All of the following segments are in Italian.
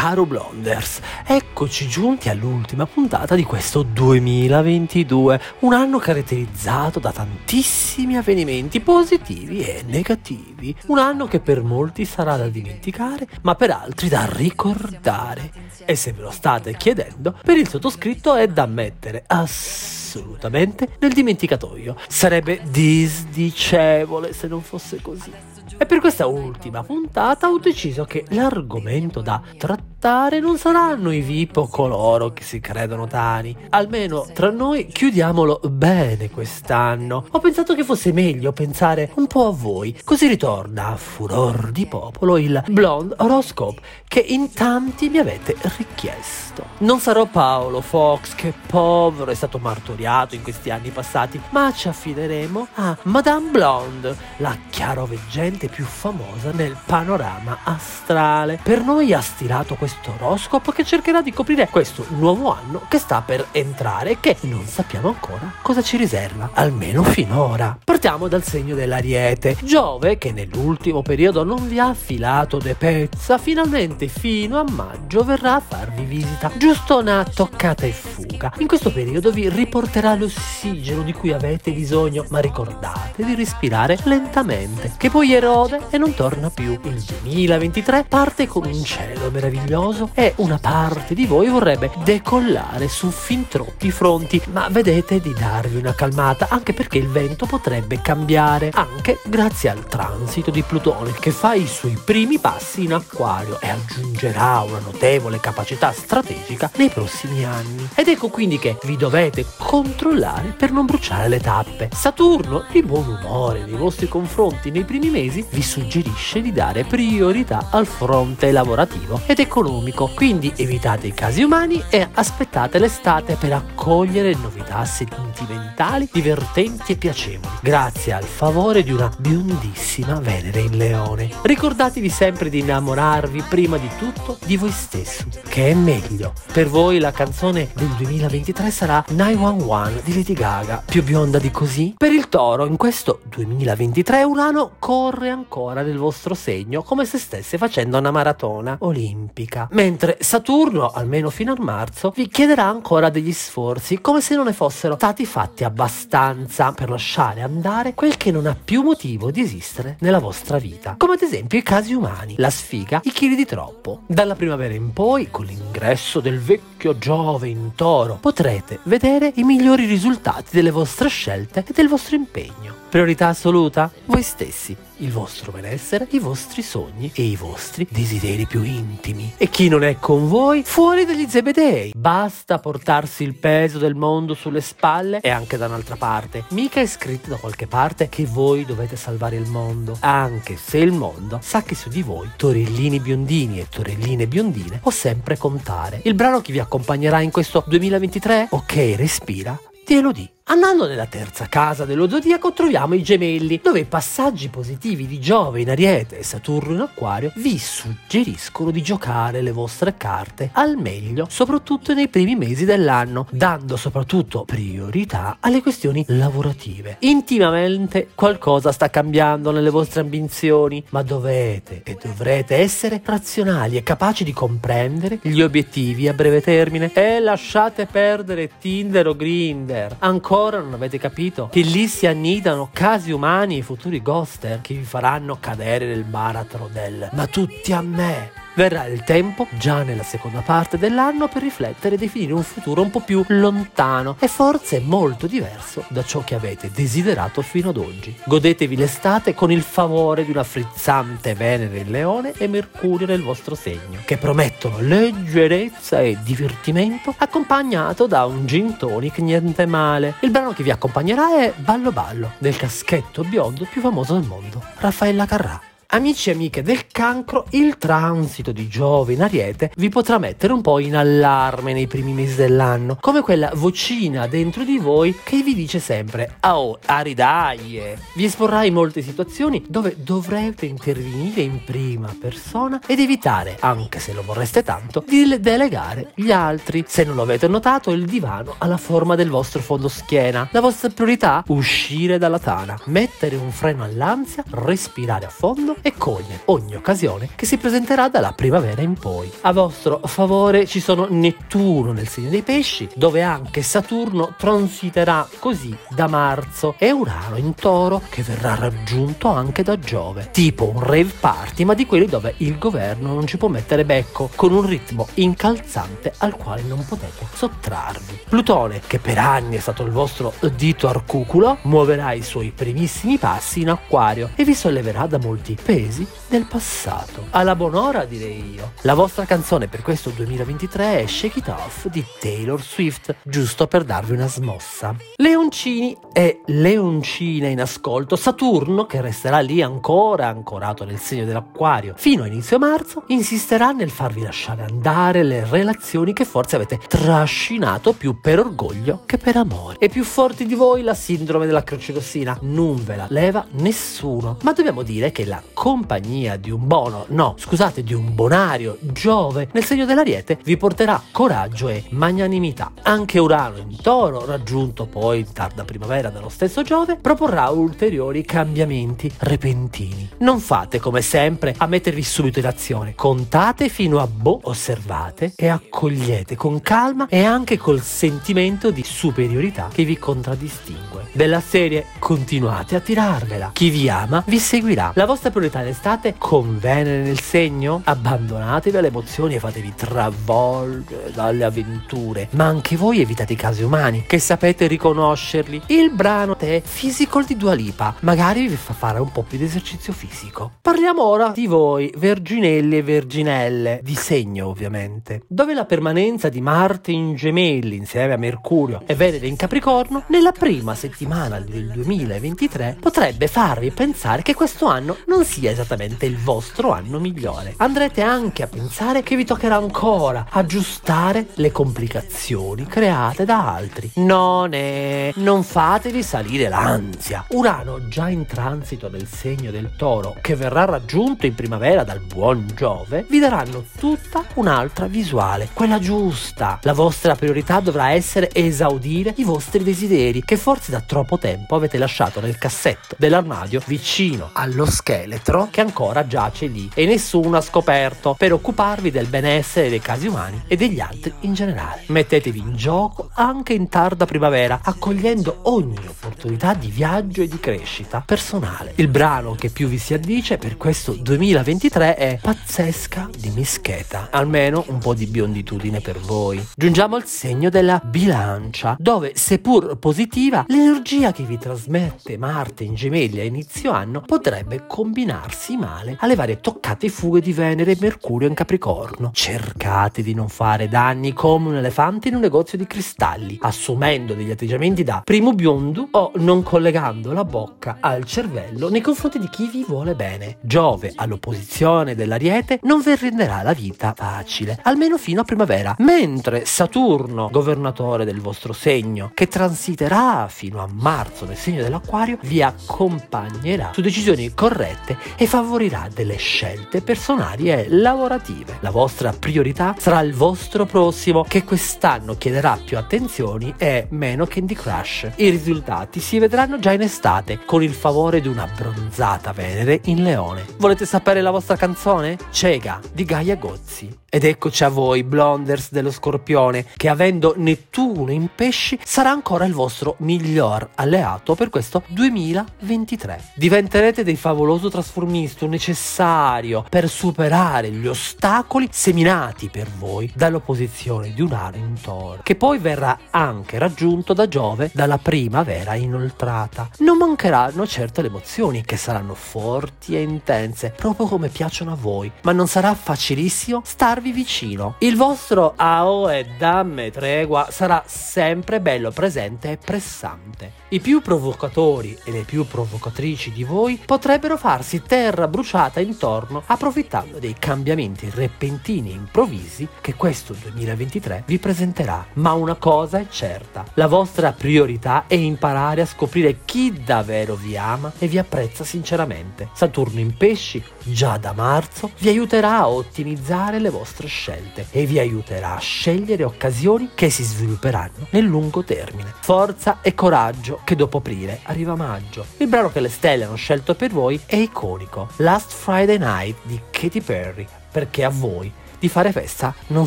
caro Blonders, eccoci giunti all'ultima puntata di questo 2022, un anno caratterizzato da tantissimi avvenimenti positivi e negativi, un anno che per molti sarà da dimenticare, ma per altri da ricordare. E se ve lo state chiedendo, per il sottoscritto è da mettere assolutamente nel dimenticatoio. Sarebbe disdicevole se non fosse così. E per questa ultima puntata ho deciso che l'argomento da trattare non saranno i VIP o coloro che si credono tani. Almeno tra noi chiudiamolo bene quest'anno. Ho pensato che fosse meglio pensare un po' a voi, così ritorna a furor di popolo il Blonde Horoscope che in tanti mi avete richiesto. Non sarò Paolo Fox che povero è stato martoriato in questi anni passati, ma ci affideremo a Madame Blonde, la chiaroveggente più famosa nel panorama astrale. Per noi ha stilato questo oroscopo che cercherà di coprire questo nuovo anno che sta per entrare e che non sappiamo ancora cosa ci riserva, almeno finora. Partiamo dal segno dell'Ariete. Giove, che nell'ultimo periodo non vi ha filato de pezza, finalmente fino a maggio verrà a farvi visita. Giusto una toccata e fuga. In questo periodo vi riporterà l'ossigeno di cui avete bisogno, ma ricordate di respirare lentamente, che poi erode e non torna più. Il 2023 parte con un cielo meraviglioso e una parte di voi vorrebbe decollare su fin troppi fronti, ma vedete di darvi una calmata anche perché il vento potrebbe cambiare, anche grazie al transito di Plutone che fa i suoi primi passi in acquario e aggiungerà una notevole capacità strategica nei prossimi anni. Ed ecco quindi che vi dovete controllare per non bruciare le tappe. Saturno, di buon umore nei vostri confronti nei primi mesi, vi suggerisce di dare priorità al fronte lavorativo ed economico, quindi evitate i casi umani e aspettate l'estate per accogliere novità sentimentali, divertenti e piacevoli, grazie al favore di una biondissima Venere in Leone. Ricordatevi sempre di innamorarvi prima di tutto di voi stesso, che è meglio. Per voi la canzone del 2023 sarà 911 di Lady Gaga, più bionda di così? Per il toro, in questo 2023 Urano corre ancora ancora del vostro segno come se stesse facendo una maratona olimpica. Mentre Saturno, almeno fino a marzo, vi chiederà ancora degli sforzi, come se non ne fossero stati fatti abbastanza per lasciare andare quel che non ha più motivo di esistere nella vostra vita. Come ad esempio i casi umani, la sfiga, i chili di troppo. Dalla primavera in poi, con l'ingresso del vecchio Giove in toro, potrete vedere i migliori risultati delle vostre scelte e del vostro impegno. Priorità assoluta? Voi stessi il vostro benessere, i vostri sogni e i vostri desideri più intimi. E chi non è con voi, fuori dagli zebedei. Basta portarsi il peso del mondo sulle spalle e anche da un'altra parte. Mica è scritto da qualche parte che voi dovete salvare il mondo, anche se il mondo sa che su di voi, torellini biondini e torelline biondine, può sempre contare. Il brano che vi accompagnerà in questo 2023? Ok, respira, te lo di. Andando nella terza casa dello zodiaco troviamo i gemelli, dove i passaggi positivi di Giove in Ariete e Saturno in Acquario vi suggeriscono di giocare le vostre carte al meglio, soprattutto nei primi mesi dell'anno, dando soprattutto priorità alle questioni lavorative. Intimamente qualcosa sta cambiando nelle vostre ambizioni, ma dovete e dovrete essere razionali e capaci di comprendere gli obiettivi a breve termine e lasciate perdere Tinder o Grinder. Ancora ancora non avete capito che lì si annidano casi umani e futuri ghoster che vi faranno cadere nel baratro del ma tutti a me Verrà il tempo, già nella seconda parte dell'anno, per riflettere e definire un futuro un po' più lontano e forse molto diverso da ciò che avete desiderato fino ad oggi. Godetevi l'estate con il favore di una frizzante Venere in Leone e Mercurio nel vostro segno, che promettono leggerezza e divertimento accompagnato da un gin tonic niente male. Il brano che vi accompagnerà è Ballo Ballo del caschetto biondo più famoso del mondo, Raffaella Carrà. Amici e amiche del cancro, il transito di Giove in Ariete vi potrà mettere un po' in allarme nei primi mesi dell'anno, come quella vocina dentro di voi che vi dice sempre «Oh, aridaie!». Vi esporrà in molte situazioni dove dovrete intervenire in prima persona ed evitare, anche se lo vorreste tanto, di delegare gli altri. Se non lo avete notato, il divano ha la forma del vostro fondo schiena. La vostra priorità? Uscire dalla tana, mettere un freno all'ansia, respirare a fondo e coglie ogni occasione che si presenterà dalla primavera in poi. A vostro favore ci sono Nettuno nel segno dei pesci, dove anche Saturno transiterà così da marzo, e Urano in toro che verrà raggiunto anche da Giove. Tipo un rave party, ma di quelli dove il governo non ci può mettere becco, con un ritmo incalzante al quale non potete sottrarvi. Plutone, che per anni è stato il vostro dito arcuculo, muoverà i suoi primissimi passi in acquario e vi solleverà da molti pesi del passato. Alla buon'ora direi io. La vostra canzone per questo 2023 è Shake It Off di Taylor Swift, giusto per darvi una smossa. Leoncini e leoncine in ascolto, Saturno, che resterà lì ancora ancorato nel segno dell'acquario fino a inizio marzo, insisterà nel farvi lasciare andare le relazioni che forse avete trascinato più per orgoglio che per amore. E più forti di voi la sindrome della croce rossina non ve la leva nessuno. Ma dobbiamo dire che la compagnia di un bono, no, scusate, di un bonario Giove nel segno dell'Ariete vi porterà coraggio e magnanimità. Anche Urano in toro, raggiunto poi tarda primavera dallo stesso Giove, proporrà ulteriori cambiamenti repentini. Non fate come sempre a mettervi subito in azione, contate fino a boh, osservate e accogliete con calma e anche col sentimento di superiorità che vi contraddistingue. Della serie continuate a tirarvela. Chi vi ama vi seguirà. La vostra priorità d'estate con Venere nel segno? Abbandonatevi alle emozioni e fatevi travolgere dalle avventure. Ma anche voi evitate i casi umani, che sapete riconoscerli. Il brano è Physical di Dua Lipa. Magari vi fa fare un po' più di esercizio fisico. Parliamo ora di voi, verginelli e verginelle, di segno ovviamente, dove la permanenza di Marte in gemelli insieme a Mercurio e Venere in Capricorno nella prima settimana del 2023 potrebbe farvi pensare che questo anno non sia esattamente il vostro anno migliore. Andrete anche a pensare che vi toccherà ancora aggiustare le complicazioni create da altri. Non è, non fatevi salire l'ansia. Urano già in transito nel segno del toro, che verrà raggiunto in primavera dal buon Giove, vi daranno tutta un'altra visuale, quella giusta. La vostra priorità dovrà essere esaudire i vostri desideri, che forse da troppo tempo avete lasciato nel cassetto dell'armadio vicino allo scheletro che ancora giace lì e nessuno ha scoperto per occuparvi del benessere dei casi umani e degli altri in generale. Mettetevi in gioco anche in tarda primavera, accogliendo ogni opportunità di viaggio e di crescita personale. Il brano che più vi si addice per questo 2023 è Pazzesca di Mischeta. Almeno un po' di bionditudine per voi. Giungiamo al segno della bilancia, dove seppur positiva, l'energia che vi trasmette Marte in gemelli a inizio anno potrebbe combinarsi male alle varie toccate fughe di Venere e Mercurio in Capricorno. Cercate di non fare danni come un elefante in un negozio di cristalli, assumendo degli atteggiamenti da primo biondo o non collegando la bocca al cervello nei confronti di chi vi vuole bene. Giove, all'opposizione dell'Ariete, non vi renderà la vita facile, almeno fino a primavera, mentre Saturno, governatore del vostro segno, che transiterà fino a marzo nel segno dell'Acquario, vi accompagnerà su decisioni corrette e favorirà delle scelte personali e lavorative. La vostra priorità sarà il vostro prossimo che quest'anno chiederà più attenzioni e meno Candy Crush. I risultati si vedranno già in estate con il favore di una bronzata Venere in Leone. Volete sapere la vostra canzone? Cega di Gaia Gozzi. Ed eccoci a voi, Blonders dello Scorpione, che avendo Nettuno in pesci sarà ancora il vostro miglior alleato per questo 2023. Diventerete dei favoloso trasformisto necessario per superare gli ostacoli seminati per voi dall'opposizione di un aro in toro, che poi verrà anche raggiunto da Giove dalla primavera inoltrata. Non mancheranno certo le emozioni, che saranno forti e intense, proprio come piacciono a voi, ma non sarà facilissimo starvi vicino. Il vostro AOE damme tregua sarà sempre bello presente e pressante. I più provocatori e le più provocatrici di voi potrebbero farsi terra bruciata intorno approfittando dei cambiamenti repentini e improvvisi che questo 2023 vi presenterà. Ma una cosa è certa, la vostra priorità è imparare a scoprire chi davvero vi ama e vi apprezza sinceramente. Saturno in pesci, già da marzo, vi aiuterà a ottimizzare le vostre vostre scelte e vi aiuterà a scegliere occasioni che si svilupperanno nel lungo termine. Forza e coraggio che dopo aprile arriva maggio. Il brano che le stelle hanno scelto per voi è iconico, Last Friday Night di Katy Perry, perché a voi di fare festa non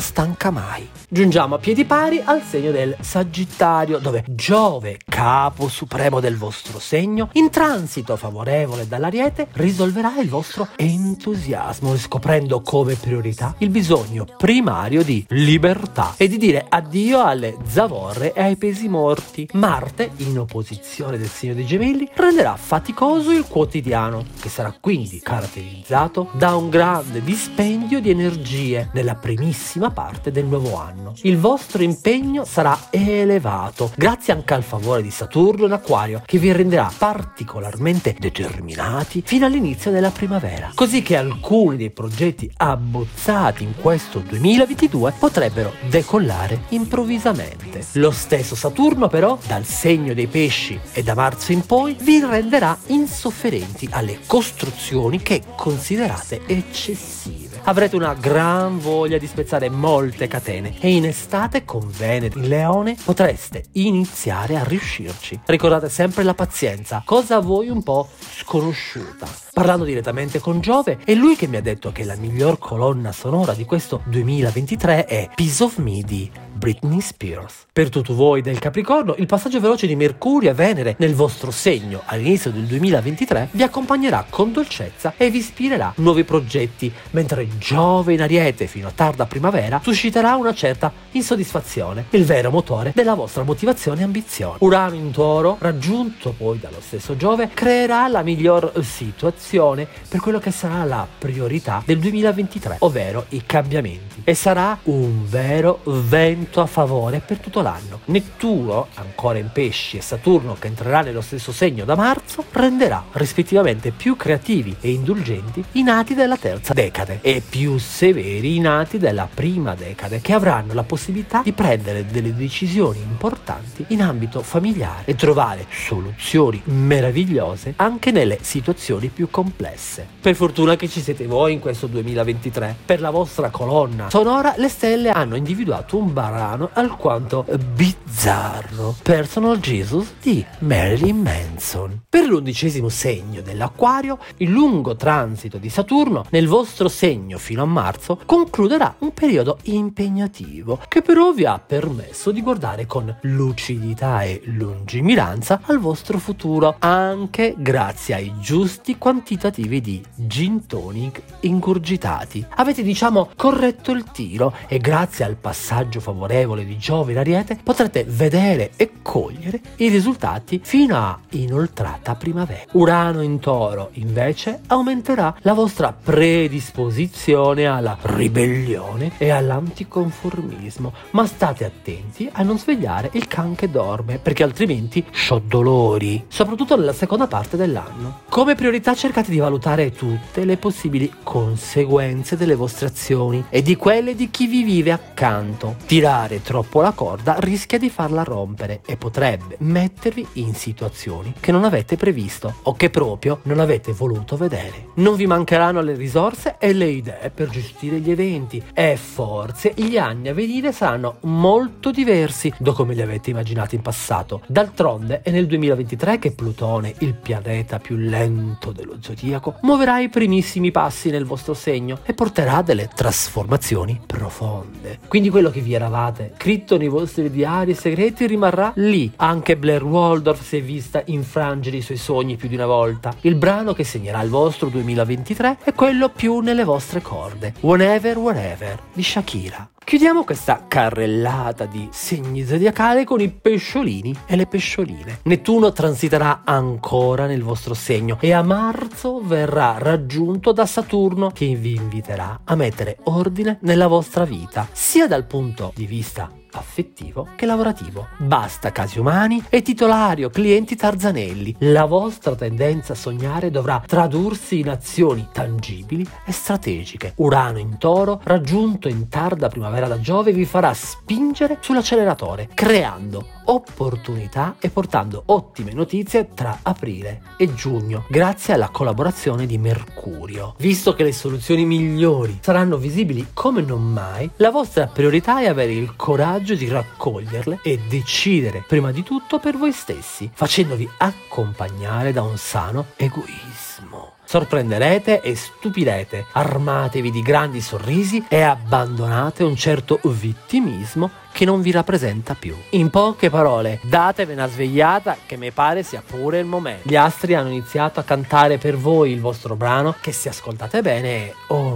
stanca mai. Giungiamo a piedi pari al segno del Sagittario, dove Giove, capo supremo del vostro segno, in transito favorevole dall'Ariete, risolverà il vostro entusiasmo, riscoprendo come priorità il bisogno primario di libertà e di dire addio alle zavorre e ai pesi morti. Marte, in opposizione del segno dei gemelli, renderà faticoso il quotidiano, che sarà quindi caratterizzato da un grande dispendio di energie nella primissima parte del nuovo anno. Il vostro impegno sarà elevato, grazie anche al favore di Saturno in Acquario, che vi renderà particolarmente determinati fino all'inizio della primavera. Così che alcuni dei progetti abbozzati in questo 2022 potrebbero decollare improvvisamente. Lo stesso Saturno però, dal segno dei pesci e da marzo in poi, vi renderà insofferenti alle costruzioni che considerate eccessive avrete una gran voglia di spezzare molte catene e in estate con Venere in Leone potreste iniziare a riuscirci. Ricordate sempre la pazienza, cosa a voi un po' sconosciuta. Parlando direttamente con Giove, è lui che mi ha detto che la miglior colonna sonora di questo 2023 è Piece of Me di Britney Spears. Per tutti voi del Capricorno, il passaggio veloce di Mercurio e Venere nel vostro segno all'inizio del 2023 vi accompagnerà con dolcezza e vi ispirerà nuovi progetti, mentre Giove in Ariete fino a tarda primavera susciterà una certa insoddisfazione, il vero motore della vostra motivazione e ambizione. Urano in Toro, raggiunto poi dallo stesso Giove, creerà la miglior situazione per quello che sarà la priorità del 2023, ovvero i cambiamenti. E sarà un vero vento a favore per tutto l'anno. Nettuno, ancora in pesci, e Saturno, che entrerà nello stesso segno da marzo, renderà rispettivamente più creativi e indulgenti i nati della terza decade e più severi i nati della prima decade, che avranno la possibilità di prendere delle decisioni importanti in ambito familiare e trovare soluzioni meravigliose anche nelle situazioni più complesse. Per fortuna che ci siete voi in questo 2023. Per la vostra colonna sonora le stelle hanno individuato un brano alquanto bizzarro, Personal Jesus di Marilyn Manson. Per l'undicesimo segno dell'Aquario, il lungo transito di Saturno nel vostro segno fino a marzo concluderà un periodo impegnativo che però vi ha permesso di guardare con lucidità e lungimiranza al vostro futuro, anche grazie ai giusti quantitativi di gin tonic ingurgitati. Avete diciamo corretto il tiro e grazie al passaggio favorevole di Giove in Ariete potrete vedere e cogliere i risultati fino a inoltrata primavera. Urano in Toro invece aumenterà la vostra predisposizione alla ribellione e all'anticonformismo, ma state attenti a non svegliare il can che dorme perché altrimenti sciò dolori, soprattutto nella seconda parte dell'anno. Come priorità cercate di valutare tutte le possibili conseguenze delle vostre azioni e di quelle di chi vi vive accanto. Tirare troppo la corda rischia di farla rompere e potrebbe mettervi in situazioni che non avete previsto o che proprio non avete voluto vedere. Non vi mancheranno le risorse e le idee per gestire gli eventi e forse gli anni a venire saranno molto diversi da come li avete immaginati in passato. D'altronde è nel 2023 che Plutone, il pianeta più lento dello zodiaco, muoverà i primissimi passi nel vostro segno e porterà delle trasformazioni profonde. Quindi quello che vi eravate scritto nei vostri diari segreti rimarrà lì. Anche Blair Waldorf si è vista infrangere i suoi sogni più di una volta. Il brano che segnerà il vostro 2023 è quello più nelle vostre corde. Whenever, wherever di Shakira. Chiudiamo questa carrellata di segni zodiacali con i pesciolini e le pescioline. Nettuno transiterà ancora nel vostro segno e a marzo verrà raggiunto da Saturno che vi inviterà a mettere ordine nella vostra vita, sia dal punto di vista affettivo che lavorativo. Basta casi umani e titolari o clienti tarzanelli. La vostra tendenza a sognare dovrà tradursi in azioni tangibili e strategiche. Urano in toro, raggiunto in tarda primavera da Giove, vi farà spingere sull'acceleratore, creando opportunità e portando ottime notizie tra aprile e giugno, grazie alla collaborazione di Mercurio. Visto che le soluzioni migliori saranno visibili come non mai, la vostra priorità è avere il coraggio di raccoglierle e decidere prima di tutto per voi stessi, facendovi accompagnare da un sano egoismo. Sorprenderete e stupirete, armatevi di grandi sorrisi e abbandonate un certo vittimismo che non vi rappresenta più. In poche parole, datevi una svegliata che mi pare sia pure il momento. Gli astri hanno iniziato a cantare per voi il vostro brano che se ascoltate bene è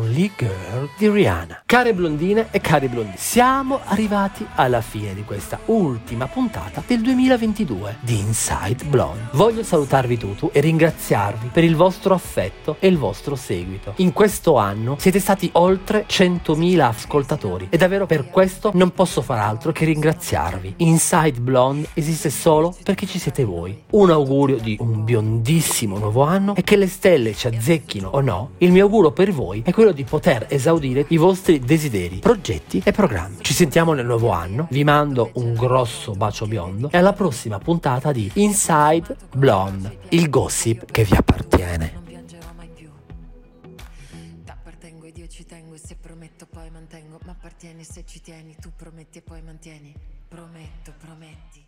Only Girl di Rihanna. Care blondine e cari blondini, siamo arrivati alla fine di questa ultima puntata del 2022 di Inside Blonde. Voglio salutarvi tutti e ringraziarvi per il vostro affetto e il vostro seguito. In questo anno siete stati oltre 100.000 ascoltatori e davvero per questo non posso far altro che ringraziarvi. Inside Blonde esiste solo perché ci siete voi. Un augurio di un biondissimo nuovo anno e che le stelle ci azzecchino o no, il mio augurio per voi è quello di poter esaudire i vostri desideri, progetti e programmi. Ci sentiamo nel nuovo anno, vi mando un grosso bacio biondo e alla prossima puntata di Inside Blonde, il gossip che vi appartiene. ma appartieni se ci tieni, tu prometti e poi mantieni, prometto, prometti.